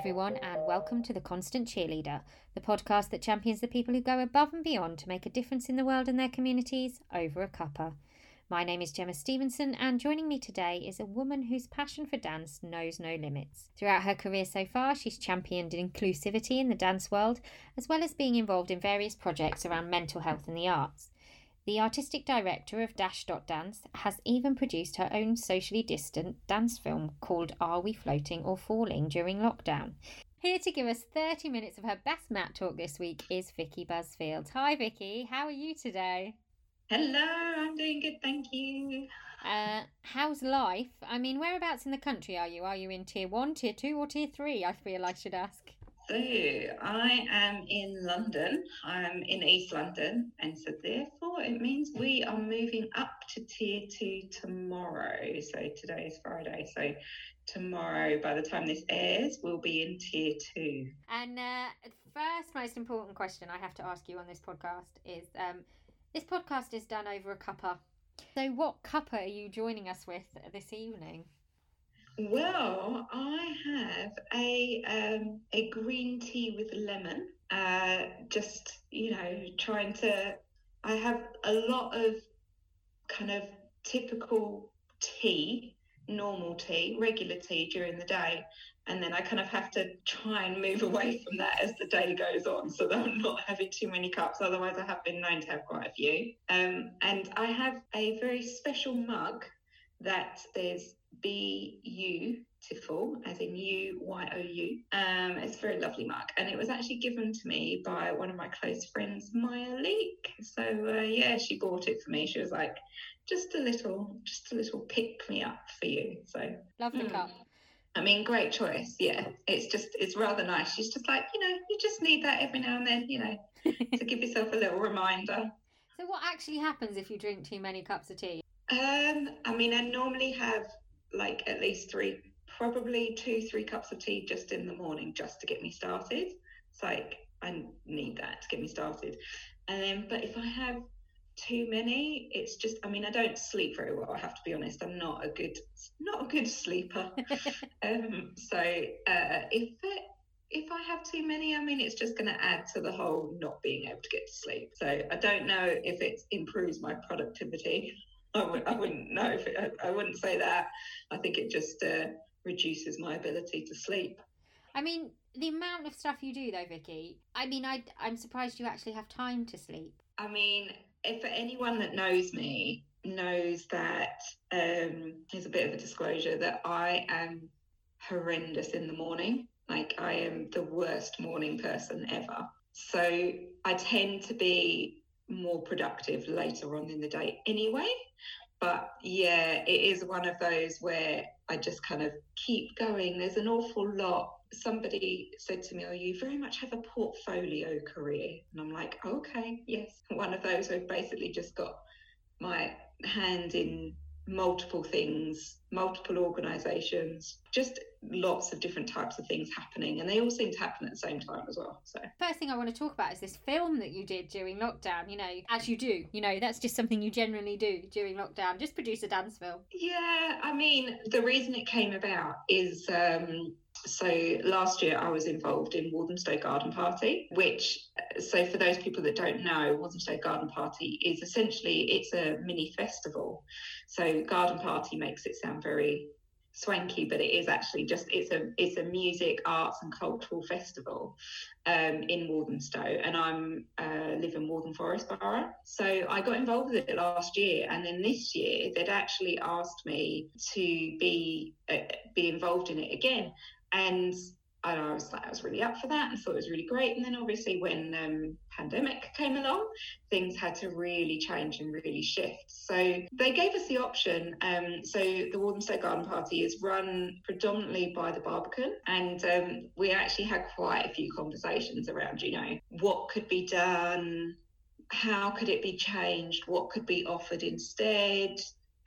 Everyone, and welcome to The Constant Cheerleader, the podcast that champions the people who go above and beyond to make a difference in the world and their communities over a cuppa. My name is Gemma Stevenson, and joining me today is a woman whose passion for dance knows no limits. Throughout her career so far, she's championed inclusivity in the dance world, as well as being involved in various projects around mental health and the arts. The artistic director of Dash Dot Dance has even produced her own socially distant dance film called Are We Floating or Falling during lockdown. Here to give us 30 minutes of her best mat talk this week is Vicki Busfield. Hi Vicki, how are you today? Hello, I'm doing good, thank you. Uh, how's life? I mean, whereabouts in the country are you? Are you in tier one, tier two, or tier three? I feel I should ask. So I am in London. I'm in East London, and so therefore it means we are moving up to tier two tomorrow. So today is Friday. So tomorrow, by the time this airs, we'll be in tier two. And uh, first, most important question I have to ask you on this podcast is: um, this podcast is done over a cuppa. So, what cuppa are you joining us with this evening? Well, I have a um, a green tea with lemon. Uh, just you know, trying to. I have a lot of kind of typical tea, normal tea, regular tea during the day, and then I kind of have to try and move away from that as the day goes on, so that I'm not having too many cups. Otherwise, I have been known to have quite a few. Um, and I have a very special mug that there's beautiful, as in U Y O U. Um, it's a very lovely mug, and it was actually given to me by one of my close friends, Maya Leek. So uh, yeah, she bought it for me. She was like, just a little, just a little pick me up for you. So lovely mm. cup. I mean, great choice. Yeah, it's just it's rather nice. She's just like you know, you just need that every now and then, you know, to give yourself a little reminder. So, what actually happens if you drink too many cups of tea? Um, I mean, I normally have like at least three, probably two, three cups of tea just in the morning, just to get me started. It's like I need that to get me started. And then, but if I have too many, it's just. I mean, I don't sleep very well. I have to be honest. I'm not a good, not a good sleeper. um, so uh, if it, if I have too many, I mean, it's just going to add to the whole not being able to get to sleep. So I don't know if it improves my productivity I w- I wouldn't know if it, I, wouldn't say that. I think it just uh, reduces my ability to sleep. I mean, the amount of stuff you do, though, Vicki. I mean, I I'm surprised you actually have time to sleep. I mean, if anyone that knows me knows that um, there's a bit of a disclosure that I am horrendous in the morning. Like I am the worst morning person ever. So I tend to be more productive later on in the day anyway. But yeah, it is one of those where I just kind of keep going. There's an awful lot. Somebody said to me, Oh, you very much have a portfolio career. And I'm like, Okay, yes. One of those I've basically just got my hand in multiple things, multiple organisations, just lots of different types of things happening, and they all seem to happen at the same time as well. So, first thing I want to talk about is this film that you did during lockdown. You know, as you do, you know, that's just something you generally do during lockdown. Just produce a dance film. Yeah, I mean, the reason it came about is um, so last year I was involved in Walthamstow Garden Party, which so for those people that don't know, Walthamstow Garden Party is essentially it's a mini festival. So Garden Party makes it sound very swanky, but it is actually just it's a it's a music, arts and cultural festival um, in Walthamstow, and I'm uh, live in Waltham Forest Borough. So I got involved with it last year, and then this year they'd actually asked me to be uh, be involved in it again, and I was like, I was really up for that and thought it was really great. And then obviously when um, pandemic came along, things had to really change and really shift. So they gave us the option. Um, so the Walthamstow Garden Party is run predominantly by the Barbican, and um, we actually had quite a few conversations around, you know, what could be done, how could it be changed, what could be offered instead.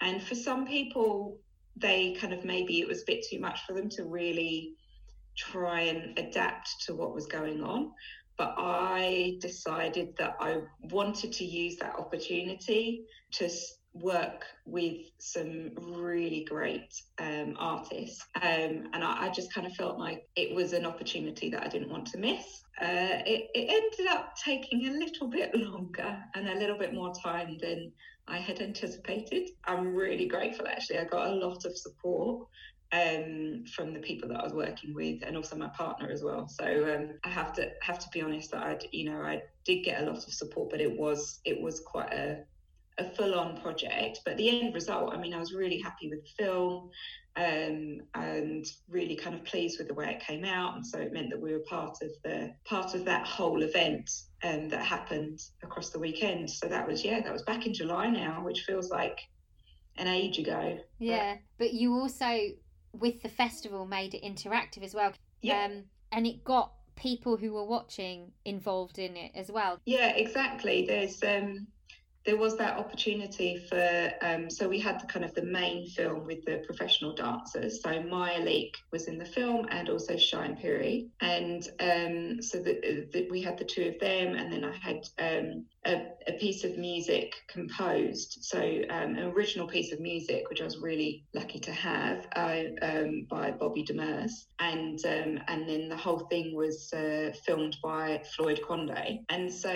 And for some people, they kind of maybe it was a bit too much for them to really try and adapt to what was going on. But I decided that I wanted to use that opportunity to work with some really great um, artists. Um, and I, I, just kind of felt like it was an opportunity that I didn't want to miss. Uh, it, it ended up taking a little bit longer and a little bit more time than I had anticipated. I'm really grateful actually. I got a lot of support um, from the people that I was working with and also my partner as well. So um, I have to have to be honest that I you know I did get a lot of support, but it was it was quite a a full on project. But the end result, I mean, I was really happy with the film um, and really kind of pleased with the way it came out. And so it meant that we were part of the part of that whole event um, that happened across the weekend. So that was yeah, that was back in July now, which feels like an age ago. Yeah, but, but you also with the festival made it interactive as well. Yeah. Um, and it got people who were watching involved in it as well. Yeah, exactly. There's um there was that opportunity for um, so we had the kind of the main film with the professional dancers. So Maya Leek was in the film and also Shine Puri and um, so that we had the two of them and then I had um, a, a, piece of music composed. So um, an original piece of music which I was really lucky to have uh, um, by Bobby Demers. And um, and then the whole thing was uh, filmed by Floyd Conde. And so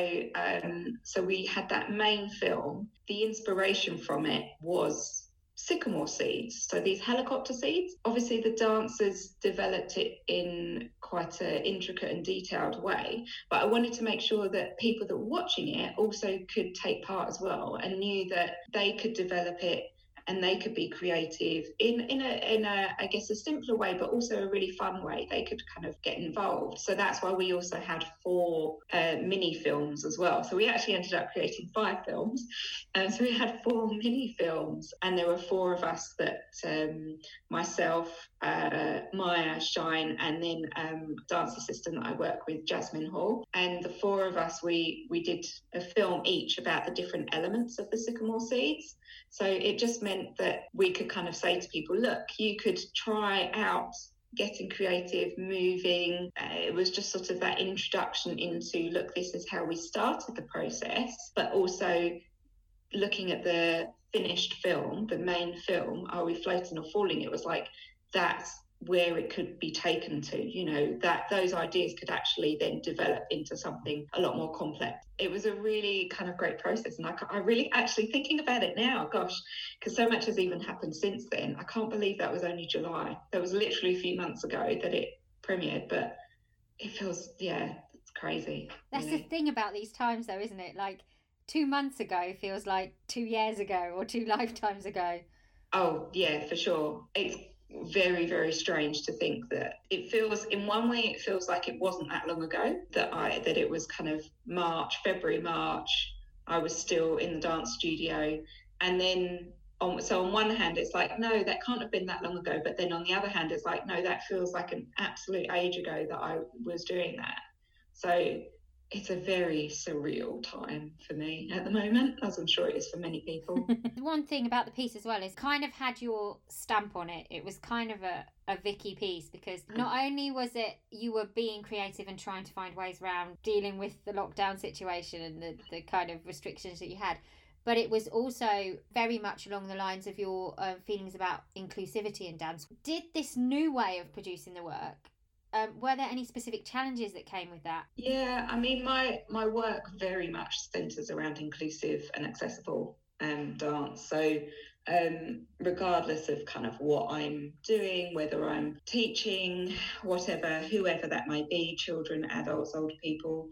so we had that main film, the inspiration from it was sycamore seeds. So these helicopter seeds. Obviously, the dancers developed it in quite an intricate and detailed way, but I wanted to make sure that people that were watching it also could take part as well and knew that they could develop it and they could be creative in in a in a I guess a simpler way, but also a really fun way. They could kind of get involved. So that's why we also had four uh, mini films as well. So we actually ended up creating five films, and so we had four mini films, and there were four of us that um, myself, uh, Maya, Shine, and then um, dance assistant that I work with, Jasmine Hall, and the four of us we we did a film each about the different elements of the sycamore seeds. So it just meant that we could kind of say to people, look, you could try out getting creative, moving. Uh, it was just sort of that introduction into, look, this is how we started the process, but also looking at the finished film, the main film, Are We Floating or Falling? It was like, that's where it could be taken to you know that those ideas could actually then develop into something a lot more complex. It was a really kind of great process and i, I really actually thinking about it now gosh because so much has even happened since then. I can't believe that was only july. That was literally a few months ago that it premiered but it feels yeah it's crazy. That's you know? the thing about these times though isn't it? Like two months ago feels like two years ago or two lifetimes ago. Oh yeah for sure. It's very very strange to think that it feels in one way it feels like it wasn't that long ago that i that it was kind of march february march i was still in the dance studio. And then on so on one hand it's like no that can't have been that long ago. But then on the other hand it's like no that feels like an absolute age ago that i was doing that. So it's a very surreal time for me at the moment, as I'm sure it is for many people. One thing about the piece as well is kind of had your stamp on it. It was kind of a, a Vicki piece because mm. not only was it you were being creative and trying to find ways around dealing with the lockdown situation and the, the kind of restrictions that you had, but it was also very much along the lines of your uh, feelings about inclusivity in dance. Did this new way of producing the work um, were there any specific challenges that came with that? Yeah, I mean, my my work very much centres around inclusive and accessible um, dance. So um, regardless of kind of what I'm doing, whether I'm teaching, whatever, whoever that may be, children, adults, old people,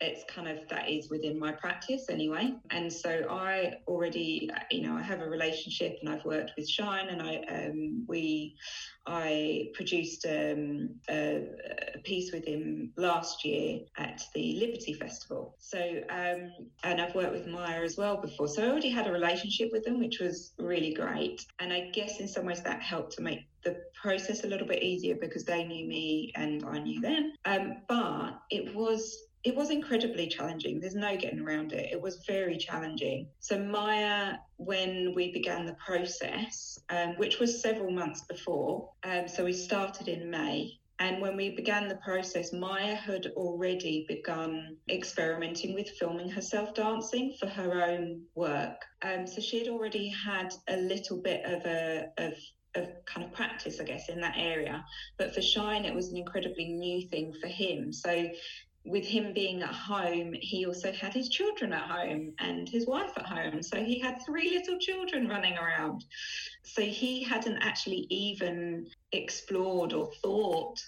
it's kind of that is within my practice anyway. And so I already, you know, I have a relationship and I've worked with Shine and I, um, we, I produced um, a, a, piece with him last year at the Liberty Festival. So, um, and I've worked with Maya as well before. So I already had a relationship with them, which was really great. And I guess in some ways that helped to make the process a little bit easier because they knew me and I knew them. Um, but it was it was incredibly challenging. There's no getting around it. It was very challenging. So, Maya, when we began the process, um, which was several months before, um, so we started in May And when we began the process, Maya had already begun experimenting with filming herself dancing for her own work. Um, so she had already had a little bit of a of of kind of practice, I guess, in that area. But for Shine, it was an incredibly new thing for him. So with him being at home, he also had his children at home and his wife at home. So he had three little children running around. So he hadn't actually even explored or thought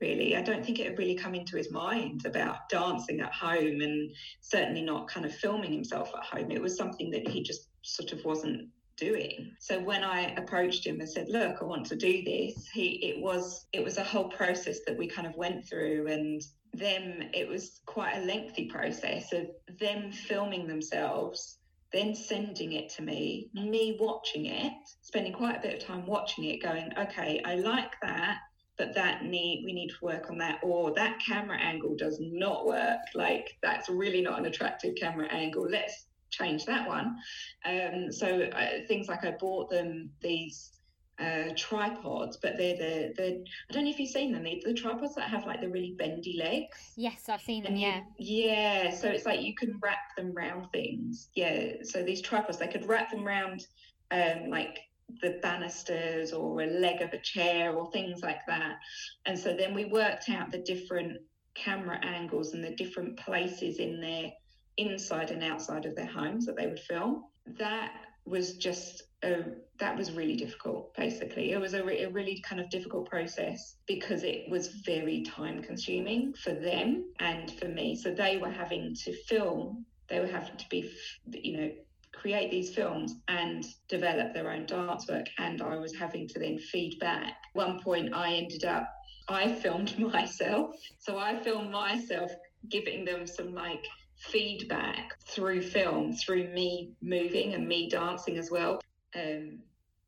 really. I don't think it had really come into his mind about dancing at home and certainly not kind of filming himself at home. It was something that he just sort of wasn't doing. So when I approached him and said, "Look, I want to do this," he it was it was a whole process that we kind of went through and them it was quite a lengthy process of them filming themselves then sending it to me me watching it spending quite a bit of time watching it going okay i like that but that need we need to work on that or that camera angle does not work like that's really not an attractive camera angle let's change that one. Um, so uh, things like i bought them these uh, tripods, but they're the the I don't know if you've seen them. They're the tripods that have like the really bendy legs. Yes, I've seen them. yeah. yeah. So it's like you can wrap them round things. Yeah. So these tripods, they could wrap them round um, like the banisters or a leg of a chair or things like that. And so then we worked out the different camera angles and the different places in their inside and outside of their homes that they would film. That was just a, that was really difficult basically. It was a, re- a, really kind of difficult process because it was very time consuming for them and for me. So they were having to film they were having to be you know create these films and develop their own dance work. And i was having to then feed back. One point i ended up i filmed myself. So i filmed myself giving them some like feedback through film, through me moving and me dancing as well. Um,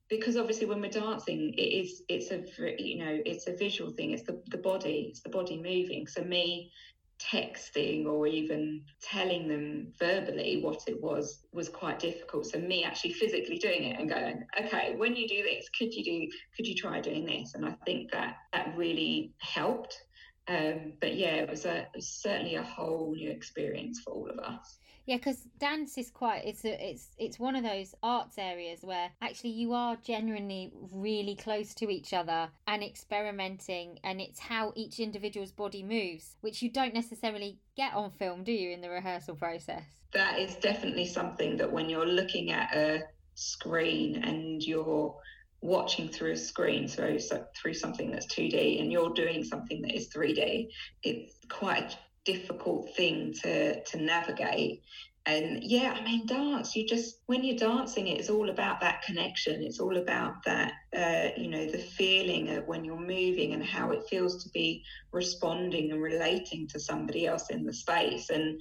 because obviously when we're dancing it is it's a you know it's a visual thing. It's the, the body it's the body moving. So me texting or even telling them verbally what it was was quite difficult. So me actually physically doing it and going okay when you do this could you do could you try doing this? And i think that that really helped. Um, but yeah, it was, a, it was certainly a whole new experience for all of us. Yeah, because dance is quite it's a, it's it's one of those arts areas where actually you are genuinely really close to each other and experimenting, and it's how each individual's body moves, which you don't necessarily get on film, do you, in the rehearsal process? That is definitely something that when you're looking at a screen and you're watching through a screen through through something that's 2D and you're doing something that is 3D it's quite difficult thing to to navigate and yeah i mean dance you just when you're dancing it's all about that connection it's all about that uh, you know the feeling of when you're moving and how it feels to be responding and relating to somebody else in the space and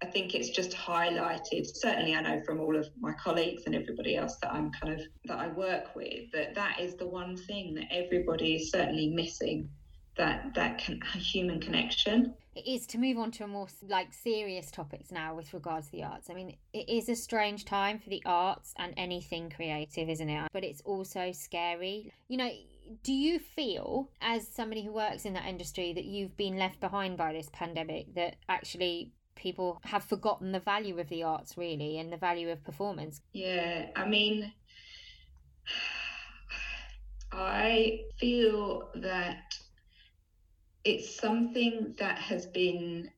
I think it's just highlighted. Certainly, I know from all of my colleagues and everybody else that I'm kind of that I work with that that is the one thing that everybody is certainly missing. That that can, human connection. Is to move on to a more like serious topics now with regards to the arts. I mean, it is a strange time for the arts and anything creative, isn't it? But it's also scary. You know, do you feel as somebody who works in that industry that you've been left behind by this pandemic that actually people have forgotten the value of the arts really and the value of performance. Yeah, I mean, I feel that it's something that has been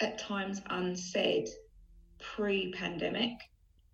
at times unsaid pre pandemic.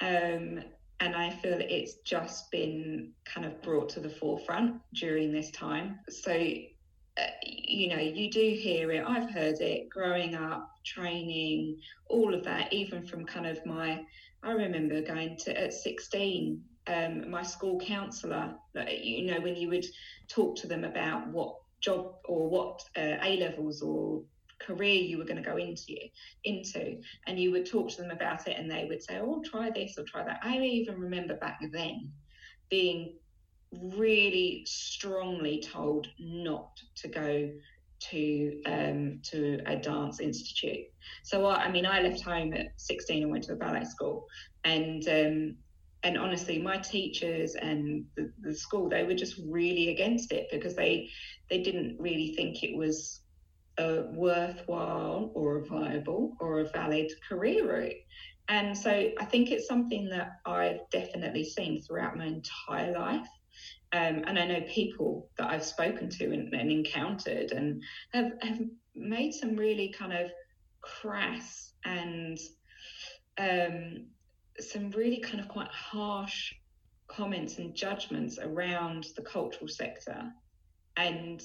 Um, and I feel it's just been kind of brought to the forefront during this time. So uh, you know, you do hear it. I've heard it growing up, training, all of that, even from kind of my, I remember going to at 16, um, my school counsellor, you know, when you would talk to them about what job or what uh, A levels or career you were going to go into into and you would talk to them about it and they would say oh try this or try that i even remember back then being really strongly told not to go to um, to a dance institute. So I, I, mean, I left home at 16 and went to a ballet school, and um, and honestly, my teachers and the, the school, they were just really against it because they they didn't really think it was a worthwhile or a viable or a valid career route. And so I think it's something that I've definitely seen throughout my entire life. Um, and I know people that I've spoken to and, and encountered and have, have made some really kind of crass and um, some really kind of quite harsh comments and judgments around the cultural sector. And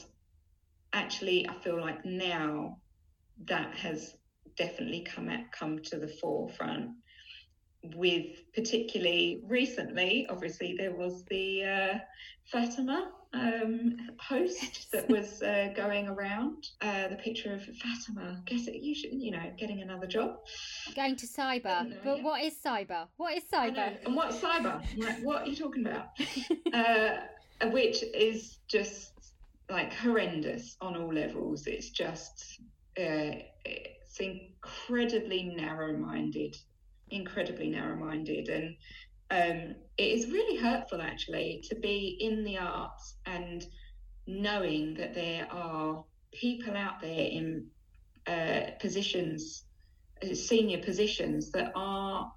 actually, I feel like now that has definitely come at, come to the forefront with particularly recently obviously there was the uh, fatima um, post that was uh, going around uh, the picture of fatima guess it you should you know getting another job. Going to cyber. But what is cyber? What is cyber? and what's cyber? Like, what are you talking about? Uh, which is just like horrendous on all levels. It's just uh, it's incredibly narrow-minded incredibly narrow-minded. And um, it is really hurtful actually to be in the arts and knowing that there are people out there in uh, positions uh, senior positions that are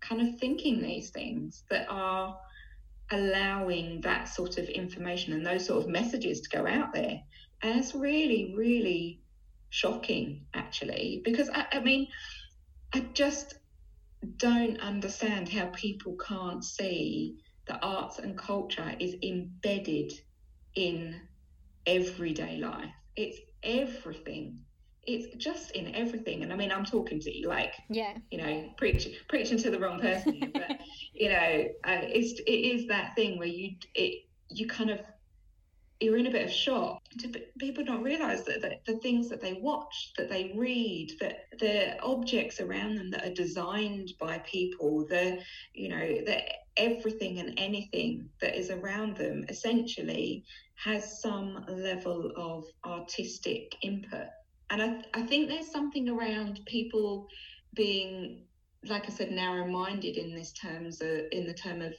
kind of thinking these things that are allowing that sort of information and those sort of messages to go out there. And it's really really shocking actually because I, I mean I just don't understand how people can't see that arts and culture is embedded in everyday life. It's everything. It's just in everything. And I mean, I'm talking to you like, yeah, you know, preach, preaching to the wrong person. but you know, uh, it's it is that thing where you it you kind of you're in a bit of shock. People don't realize that, the things that they watch, that they read, that the objects around them that are designed by people, the you know, that everything and anything that is around them essentially has some level of artistic input. And I, I think there's something around people being, like I said, narrow-minded in this terms in the term of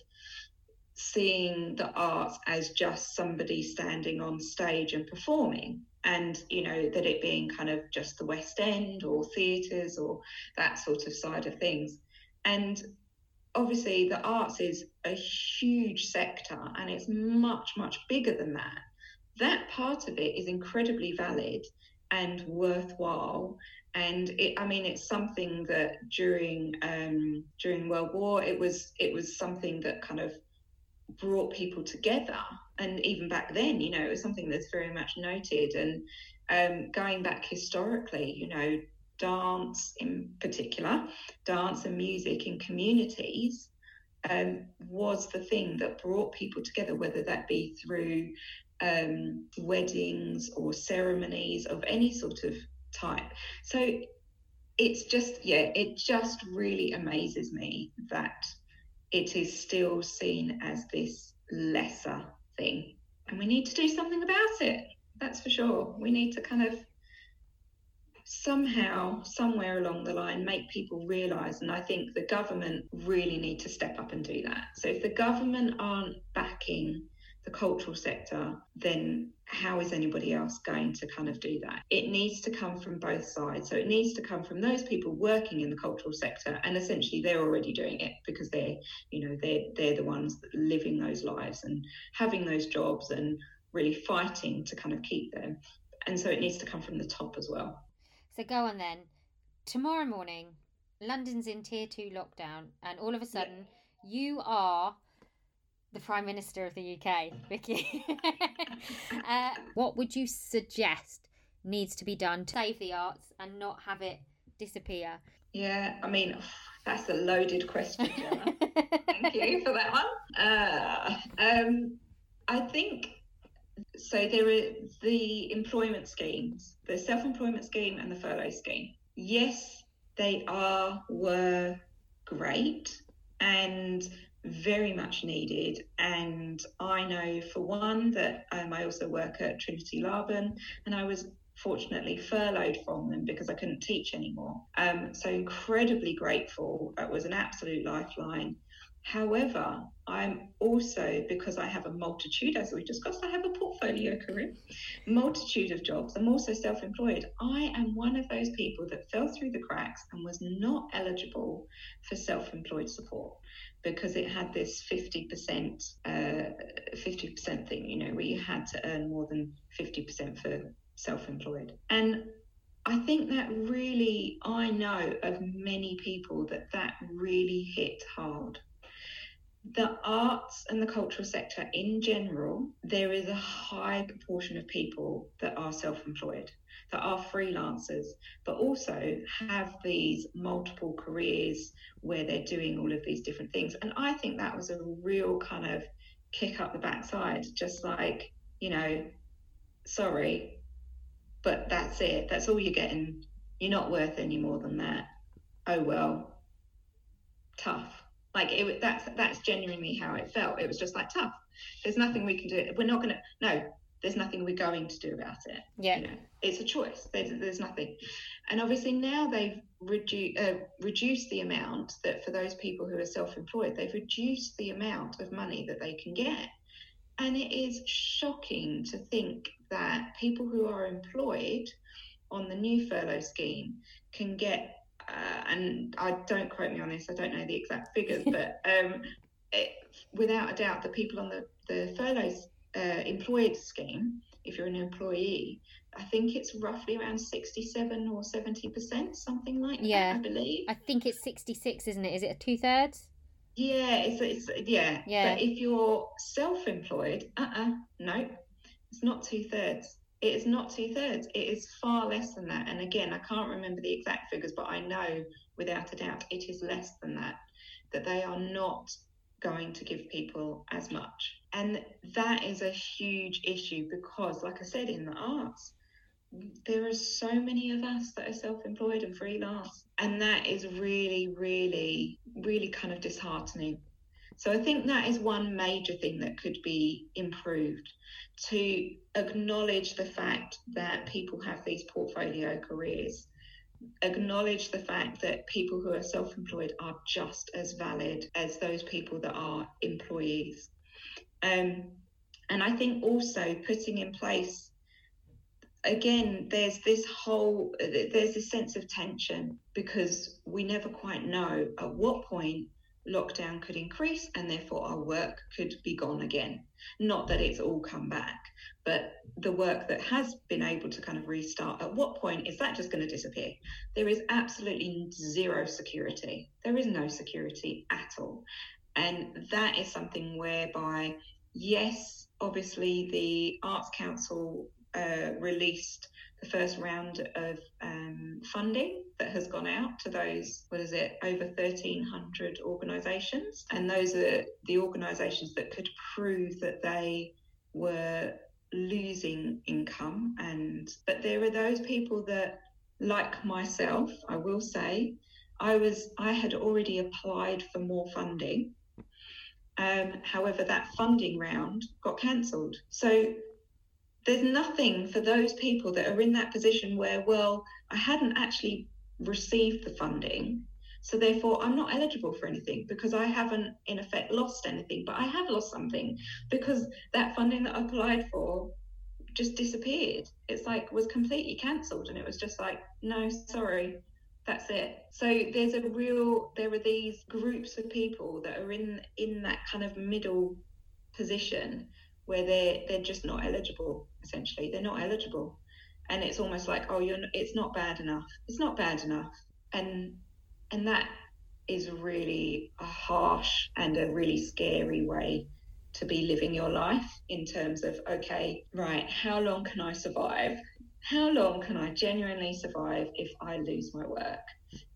seeing the arts as just somebody standing on stage and performing. And you know that it being kind of just the west end or theatres or that sort of side of things. And obviously the arts is a huge sector and it's much much bigger than that. That part of it is incredibly valid and worthwhile. And it, I mean it's something that during um, during World War it was it was something that kind of brought people together. And even back then, you know, it was something that's very much noted. And um, going back historically, you know, dance in particular, dance and music in communities um, was the thing that brought people together, whether that be through um, weddings or ceremonies of any sort of type. So it's just, yeah, it just really amazes me that it is still seen as this lesser thing. And we need to do something about it. That's for sure. We need to kind of somehow, somewhere along the line, make people realise. And I think the government really need to step up and do that. So if the government aren't backing the cultural sector, then how is anybody else going to kind of do that? It needs to come from both sides. So it needs to come from those people working in the cultural sector, and essentially they're already doing it because they're, you know, they're they're the ones living those lives and having those jobs and really fighting to kind of keep them. And so it needs to come from the top as well. So go on then. Tomorrow morning, London's in tier two lockdown, and all of a sudden, yeah. you are the Prime Minister of the UK, Vicki. uh, what would you suggest needs to be done to save the arts and not have it disappear? Yeah, I mean, that's a loaded question, Gemma. Thank you for that one. Uh, um, I think so. There are the employment schemes, the self employment scheme and the furlough scheme. Yes, they are, were great. And very much needed. And I know for one that um, I also work at Trinity Laban, and I was fortunately furloughed from them because I couldn't teach anymore. Um, so incredibly grateful. It was an absolute lifeline. However, I'm also, because I have a multitude, as we discussed, I have a portfolio career, multitude of jobs. I'm also self employed. I am one of those people that fell through the cracks and was not eligible for self employed support because it had this 50% uh, 50% thing, you know, where you had to earn more than 50% for self employed. And I think that really, I know of many people that that really hit hard the arts and the cultural sector in general, there is a high proportion of people that are self employed, that are freelancers, but also have these multiple careers where they're doing all of these different things. And I think that was a real kind of kick up the backside, just like, you know, sorry, but that's it. That's all you're getting. You're not worth any more than that. Oh well, tough like it, that's that's genuinely how it felt. It was just like tough. There's nothing we can do. We're not going to. No, there's nothing we're going to do about it. Yeah, you know, it's a choice. There's there's nothing, and obviously now they've reduced uh, reduced the amount that for those people who are self-employed, they've reduced the amount of money that they can get, and it is shocking to think that people who are employed on the new furlough scheme can get uh, and I don't quote me on this, I don't know the exact figures, but um, it, without a doubt, the people on the, the furlough uh, employed scheme, if you're an employee, I think it's roughly around 67 or 70%, something like yeah. that, I believe. I think it's 66, isn't it? Is it two thirds? Yeah, it's, it's yeah. Yeah. But if you're self employed, uh uh no, it's not two thirds it is not two thirds. It is far less than that. And again, I can't remember the exact figures, but I know without a doubt it is less than that, that they are not going to give people as much. And that is a huge issue because, like I said, in the arts, there are so many of us that are self employed and freelance. And that is really, really, really kind of disheartening. So I think that is one major thing that could be improved to acknowledge the fact that people have these portfolio careers, acknowledge the fact that people who are self employed are just as valid as those people that are employees. Um, and I think also putting in place, again, there's this whole, there's this sense of tension because we never quite know at what point lockdown could increase and therefore our work could be gone again. Not that it's all come back, but the work that has been able to kind of restart, at what point is that just going to disappear? There is absolutely zero security. There is no security at all. And that is something whereby, yes, obviously the Arts Council uh, released the first round of um, funding that has gone out to those, what is it, over 1,300 organisations. And those are the organisations that could prove that they were losing income. And but there are those people that, like myself, I will say, I was I had already applied for more funding. Um, however, that funding round got cancelled. So there's nothing for those people that are in that position where, well, I hadn't actually received the funding. So therefore, I'm not eligible for anything because I haven't, in effect, lost anything. But I have lost something because that funding that I applied for just disappeared. It's like was completely cancelled, and it was just like, no, sorry, that's it. So there's a real, there are these groups of people that are in in that kind of middle position where they're they're just not eligible. Essentially, they're not eligible, and it's almost like oh, you're it's not bad enough. It's not bad enough, and and that is really a harsh and a really scary way to be living your life in terms of okay, right, how long can I survive? How long can I genuinely survive if I lose my work?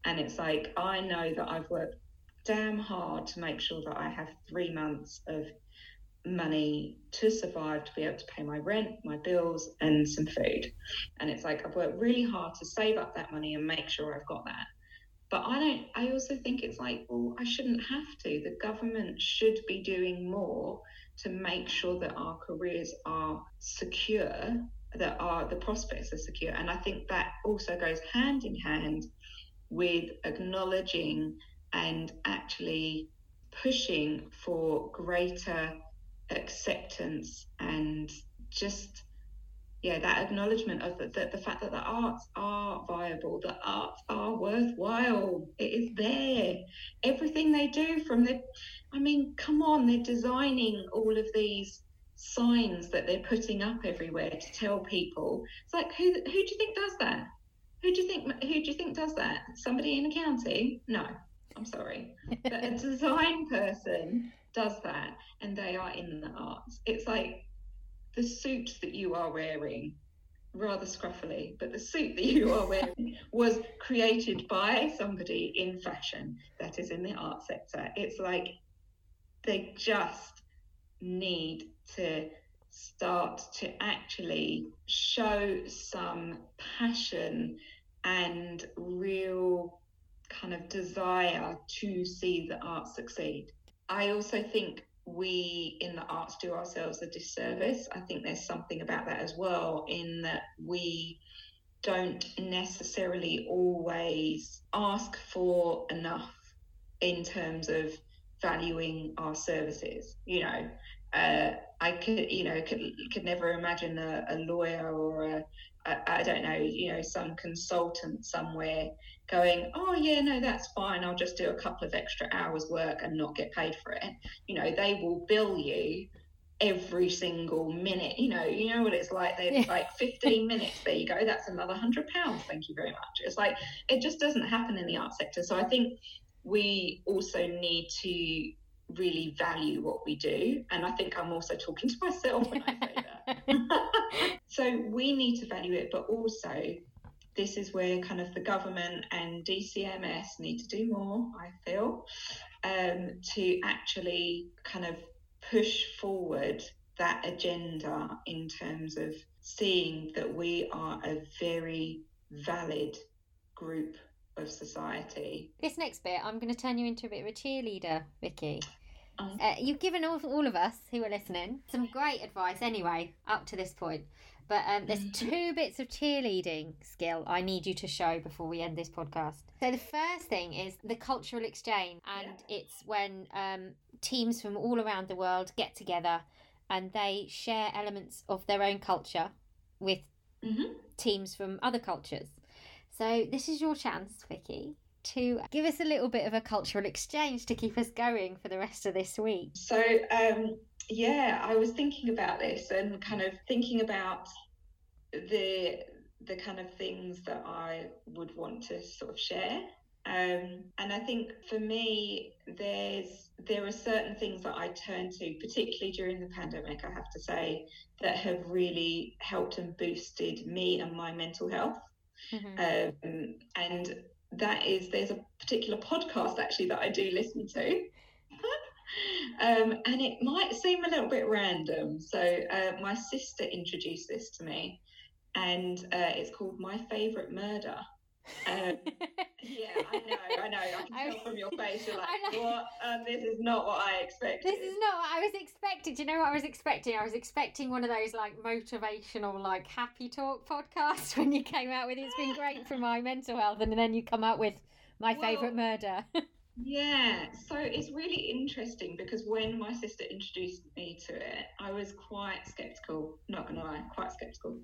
And it's like I know that I've worked damn hard to make sure that I have three months of money to survive to be able to pay my rent, my bills, and some food. And it's like I've worked really hard to save up that money and make sure I've got that. But I don't, I also think it's like, well, I shouldn't have to. The government should be doing more to make sure that our careers are secure, that our the prospects are secure. And I think that also goes hand in hand with acknowledging and actually pushing for greater acceptance and just yeah that acknowledgement of the, the, the, fact that the arts are viable the arts are worthwhile. It is there. Everything they do from the i mean come on they're designing all of these signs that they're putting up everywhere to tell people. It's like who who do you think does that? Who do you think who do you think does that? Somebody in accounting? No i'm sorry. But a design person does that and they are in the arts it's like the suit that you are wearing, rather scruffily, but the suit that you are wearing was created by somebody in fashion that is in the art sector. It's like they just need to start to actually show some passion and real kind of desire to see the art succeed. I also think we in the arts do ourselves a disservice. I think there's something about that as well, in that we don't necessarily always ask for enough in terms of valuing our services. You know, uh, I could, you know, could could never imagine a, a lawyer or a, a, I don't know, you know, some consultant somewhere going, oh yeah, no, that's fine. I'll just do a couple of extra hours work and not get paid for it. You know, they will bill you every single minute. You know, you know what it's like. They're yeah. like 15 minutes. There you go. That's another hundred pounds. Thank you very much. It's like it just doesn't happen in the art sector. So I think we also need to really value what we do. And I think I'm also talking to myself when I say that. so we need to value it, but also this is where kind of the government and DCMS need to do more, I feel, um, to actually kind of push forward that agenda in terms of seeing that we are a very valid group of society. This next bit, I'm going to turn you into a bit of a cheerleader, Vicki. Um, uh, you've given all, all of us who are listening some great advice anyway, up to this point. But um, there's mm-hmm. two bits of cheerleading skill I need you to show before we end this podcast. So the first thing is the cultural exchange, and yeah. it's when um, teams from all around the world get together and they share elements of their own culture with mm-hmm. teams from other cultures. So this is your chance, Vicki, to give us a little bit of a cultural exchange to keep us going for the rest of this week. So um, yeah, I was thinking about this and kind of thinking about the the kind of things that I would want to sort of share. Um, and I think for me, there's there are certain things that I turn to, particularly during the pandemic. I have to say that have really helped and boosted me and my mental health. Mm-hmm. Um, and that is there's a particular podcast actually that I do listen to um, and it might seem a little bit random. So uh, my sister introduced this to me, and uh, it's called My Favorite Murder. Um, yeah, I know, I know. I can tell from your face, you're like, what? Um, this is not what I expected. This is not what I was expecting. Do you know what I was expecting? I was expecting one of those like motivational, like happy talk podcasts when you came out with it's been great for my mental health, and then you come out with my well, favorite murder. Yeah, so it's really interesting because when my sister introduced me to it, I was quite skeptical, not gonna lie, quite skeptical.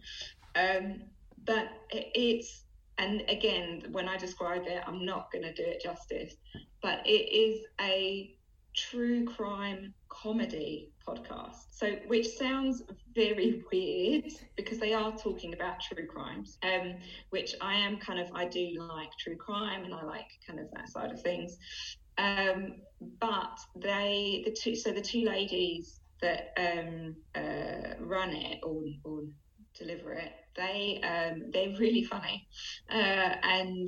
Um, but it's, and again, when I describe it, I'm not gonna do it justice, but it is a true crime comedy podcast. So, which sounds very weird because they are talking about true crimes, um, which I am kind of, I do like true crime and I like kind of that side of things. Um, but they, the two, so the two ladies that um, uh, run it or, or deliver it, they um, they're really funny uh, and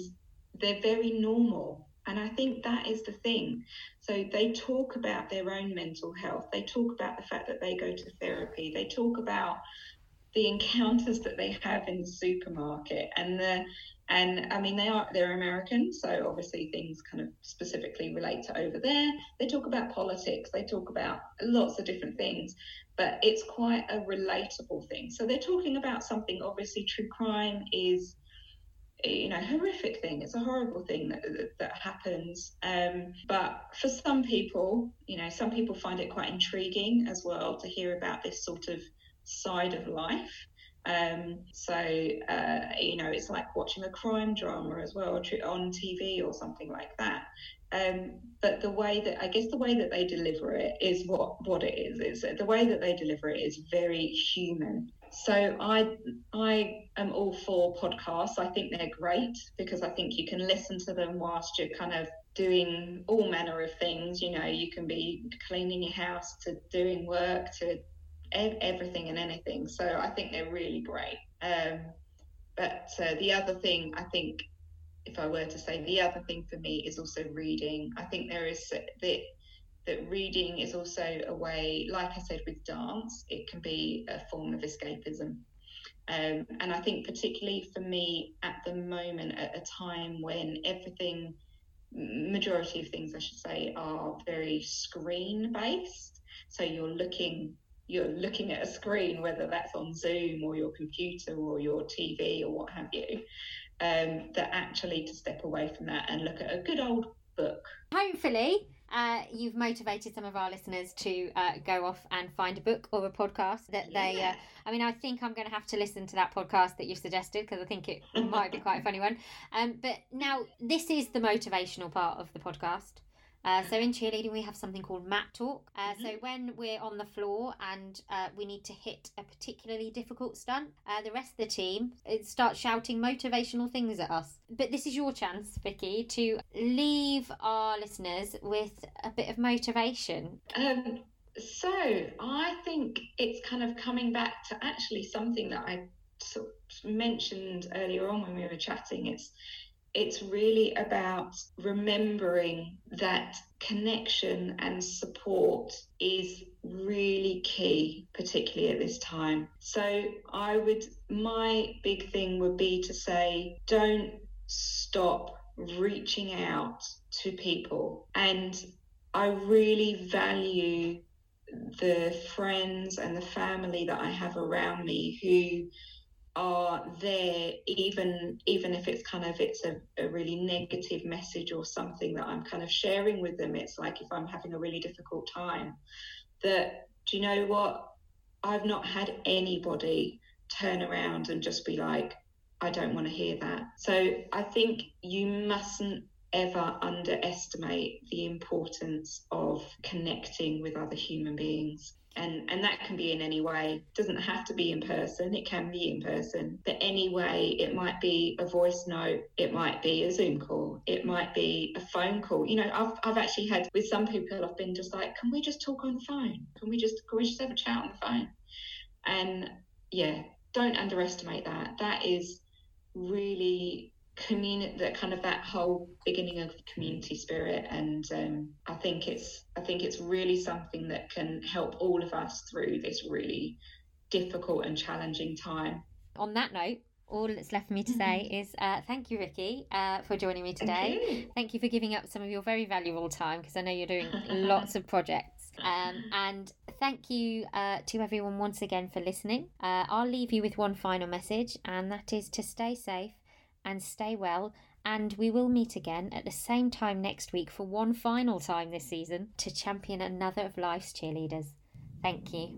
they're very normal and I think that is the thing. So they talk about their own mental health. They talk about the fact that they go to therapy. They talk about the encounters that they have in the supermarket and the and I mean they are they're American, so obviously things kind of specifically relate to over there. They talk about politics, they talk about lots of different things, but it's quite a relatable thing. So they're talking about something obviously true crime is you know horrific thing it's a horrible thing that that, that happens um, but for some people you know some people find it quite intriguing as well to hear about this sort of side of life um, so uh, you know it's like watching a crime drama as well on tv or something like that um, but the way that I guess the way that they deliver it is what what it is. Is the way that they deliver it is very human. So I I am all for podcasts. I think they're great because I think you can listen to them whilst you're kind of doing all manner of things. You know, you can be cleaning your house to doing work to everything and anything. So I think they're really great. Um, but uh, the other thing I think, if I were to say the other thing for me is also reading. I think there is that that reading is also a way, like I said with dance, it can be a form of escapism. Um, and I think, particularly for me at the moment, at a time when everything, majority of things, I should say, are very screen based. So you're looking you're looking at a screen, whether that's on Zoom or your computer or your TV or what have you, um, that actually to step away from that and look at a good old book. Hopefully, uh, you've motivated some of our listeners to uh, go off and find a book or a podcast that yeah. they. Uh, I mean, I think I'm going to have to listen to that podcast that you've suggested because I think it might be quite a funny one. Um, but now, this is the motivational part of the podcast. Uh, so in cheerleading, we have something called mat talk. Uh, mm-hmm. So when we're on the floor and uh, we need to hit a particularly difficult stunt, uh, the rest of the team uh, start shouting motivational things at us. But this is your chance, Vicki, to leave our listeners with a bit of motivation. Um, so I think it's kind of coming back to actually something that I sort of mentioned earlier on when we were chatting. It's it's really about remembering that connection and support is really key, particularly at this time. So, I would, my big thing would be to say, don't stop reaching out to people. And I really value the friends and the family that I have around me who are there even even if it's kind of it's a, a really negative message or something that i'm kind of sharing with them it's like if i'm having a really difficult time that do you know what? I've not had anybody turn around and just be like i don't want to hear that. So i think you mustn't ever underestimate the importance of connecting with other human beings and and that can be in any way. It doesn't have to be in person. It can be in person but anyway it might be a voice note it might be a zoom call it might be a phone call. You know i've, I've actually had with some people i've been just like can we just talk on the phone? Can we just can we just have a chat on the phone? And yeah don't underestimate that. That is really community that kind of that whole beginning of community spirit and um, i think it's i think it's really something that can help all of us through this really difficult and challenging time on that note all that's left for me to say mm-hmm. is uh, thank you, Vicki, uh, for joining me today. Thank you. thank you. for giving up some of your very valuable time because I know you're doing lots of projects. Um, and thank you uh, to everyone once again for listening. Uh, I'll leave you with one final message, and that is to stay safe and stay well. And we will meet again at the same time next week for one final time this season to champion another of life's cheerleaders. Thank you.